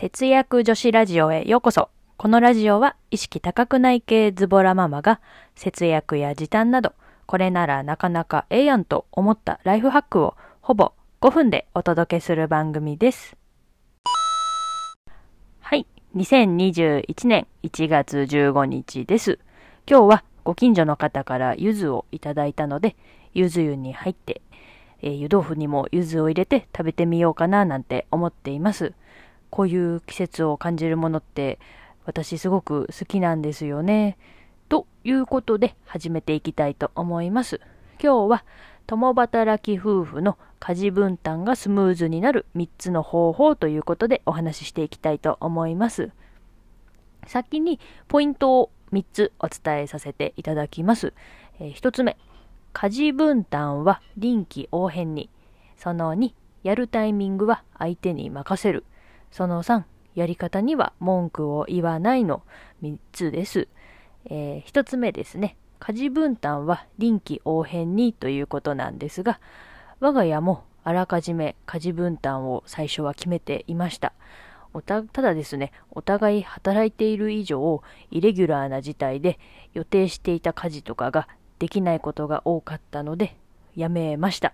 節約女子ラジオへようこそ。このラジオは意識高くない系ズボラママが節約や時短など、これならなかなかええやんと思ったライフハックをほぼ5分でお届けする番組です。はい。2021年1月15日です。今日はご近所の方から柚子をいただいたので、柚子湯に入って、えー湯豆腐にも柚子を入れて食べてみようかななんて思っています。こういう季節を感じるものって私すごく好きなんですよね。ということで始めていきたいと思います。今日は共働き夫婦の家事分担がスムーズになる3つの方法ということでお話ししていきたいと思います。先にポイントを3つお伝えさせていただきます。え1つ目、家事分担は臨機応変に。その2、やるタイミングは相手に任せる。その3、やり方には文句を言わないの3つです。え1つ目ですね。家事分担は臨機応変にということなんですが、我が家もあらかじめ家事分担を最初は決めていました。たただですね、お互い働いている以上、イレギュラーな事態で予定していた家事とかができないことが多かったので、やめました。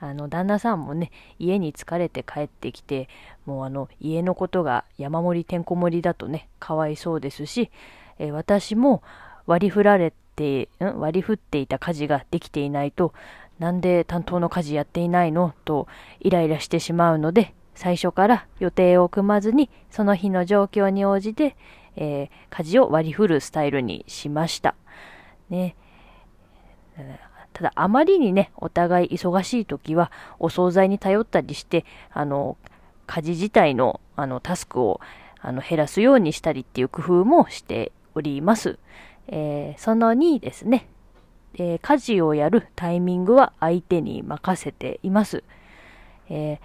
あの、旦那さんもね、家に疲れて帰ってきて、もうあの、家のことが山盛りてんこ盛りだとね、かわいそうですし、えー私も割り振られて、ん割り振っていた家事ができていないと、なんで担当の家事やっていないの？とイライラしてしまうので、最初から予定を組まずに、その日の状況に応じて、えー家事を割り振るスタイルにしました。ね。ただ、あまりにね、お互い忙しい時は、お惣菜に頼ったりして、あの、家事自体の、あの、タスクを、あの、減らすようにしたりっていう工夫もしております。えーその2ですね。えー家事をやるタイミングは相手に任せています。えー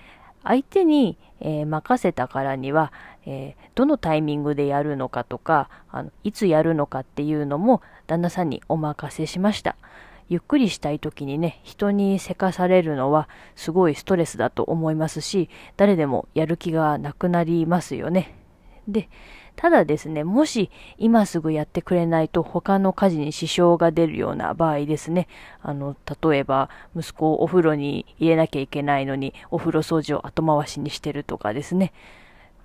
相手に、えー任せたからには、えーどのタイミングでやるのかとかあの、いつやるのかっていうのも旦那さんにお任せしました。ゆっくりしたい時にね、人にせかされるのはすごいストレスだと思いますし、誰でもやる気がなくなりますよね。で、ただですね、もし今すぐやってくれないと他の家事に支障が出るような場合ですね、あの、例えば息子をお風呂に入れなきゃいけないのにお風呂掃除を後回しにしてるとかですね、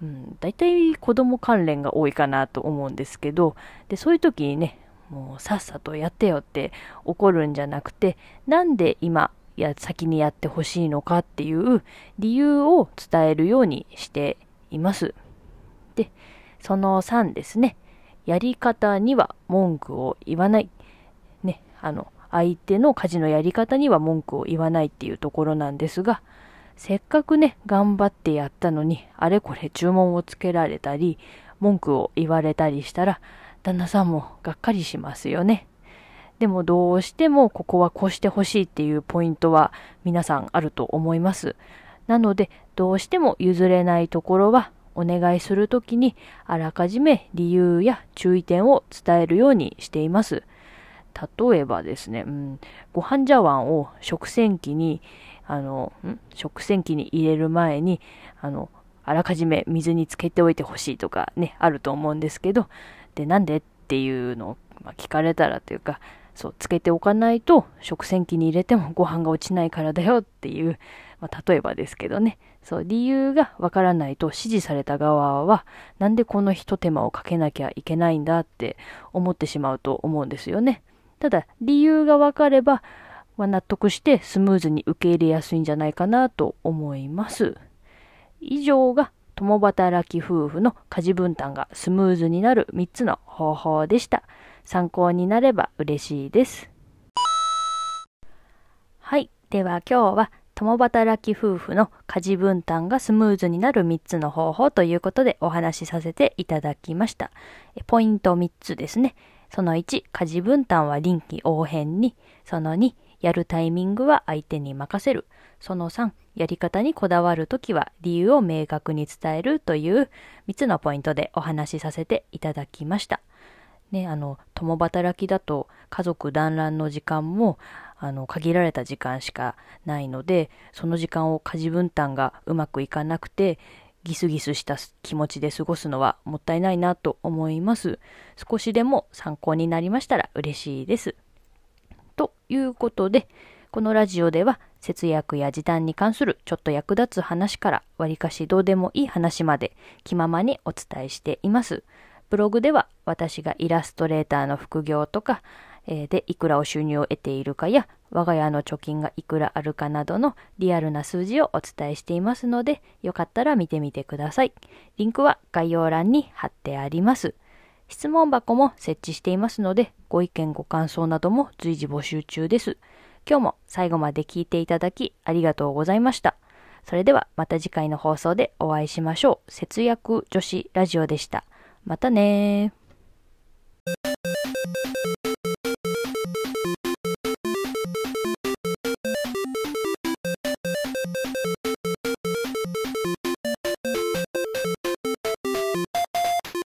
うん、大体子供関連が多いかなと思うんですけど、で、そういう時にね、もうさっさとやってよって怒るんじゃなくて、なんで今、や、先にやってほしいのかっていう理由を伝えるようにしています。で、その3ですね。やり方には文句を言わない。ね、あの、相手の家事のやり方には文句を言わないっていうところなんですが、せっかくね、頑張ってやったのに、あれこれ注文をつけられたり、文句を言われたりしたら、旦那さんもがっかりしますよね。でもどうしてもここはこうしてほしいっていうポイントは皆さんあると思います。なので、どうしても譲れないところはお願いするときにあらかじめ理由や注意点を伝えるようにしています。例えばですね、うん、ご飯茶碗を食洗機に、あの、食洗機に入れる前に、あの、あらかじめ水につけておいてほしいとかね、あると思うんですけど、で、なんでっていうのを、ま聞かれたらというか、そう、つけておかないと食洗機に入れても ご飯が落ちないからだよっていう、まあ、例えばですけどね、そう、理由がわからないと指示された側は、なんでこの一手間をかけなきゃいけないんだって思ってしまうと思うんですよね。ただ、理由がわかれば、ま、納得してスムーズに受け入れやすいんじゃないかなと思います。以上が共働き夫婦の家事分担がスムーズになる3つの方法でした。参考になれば嬉しいです。はい。では今日は共働き夫婦の家事分担がスムーズになる3つの方法ということでお話しさせていただきました。えポイント3つですね。その1、家事分担は臨機応変に。その2、やるタイミングは相手に任せる。その3、やり方にこだわるときは理由を明確に伝えるという3つのポイントでお話しさせていただきました。ね、あの、共働きだと家族団らんの時間も、あの、限られた時間しかないので、その時間を家事分担がうまくいかなくて、ギスギスした気持ちで過ごすのはもったいないなと思います。少しでも参考になりましたら嬉しいです。ということで、このラジオでは節約や時短に関するちょっと役立つ話からわりかしどうでもいい話まで気ままにお伝えしています。ブログでは私がイラストレーターの副業とか、え、でいくらを収入を得ているかや我が家の貯金がいくらあるかなどのリアルな数字をお伝えしていますのでよかったら見てみてください。リンクは概要欄に貼ってあります。質問箱も設置していますのでご意見ご感想なども随時募集中です。今日も最後まで聞いていただきありがとうございました。それではまた次回の放送でお会いしましょう。節約女子ラジオでした。またね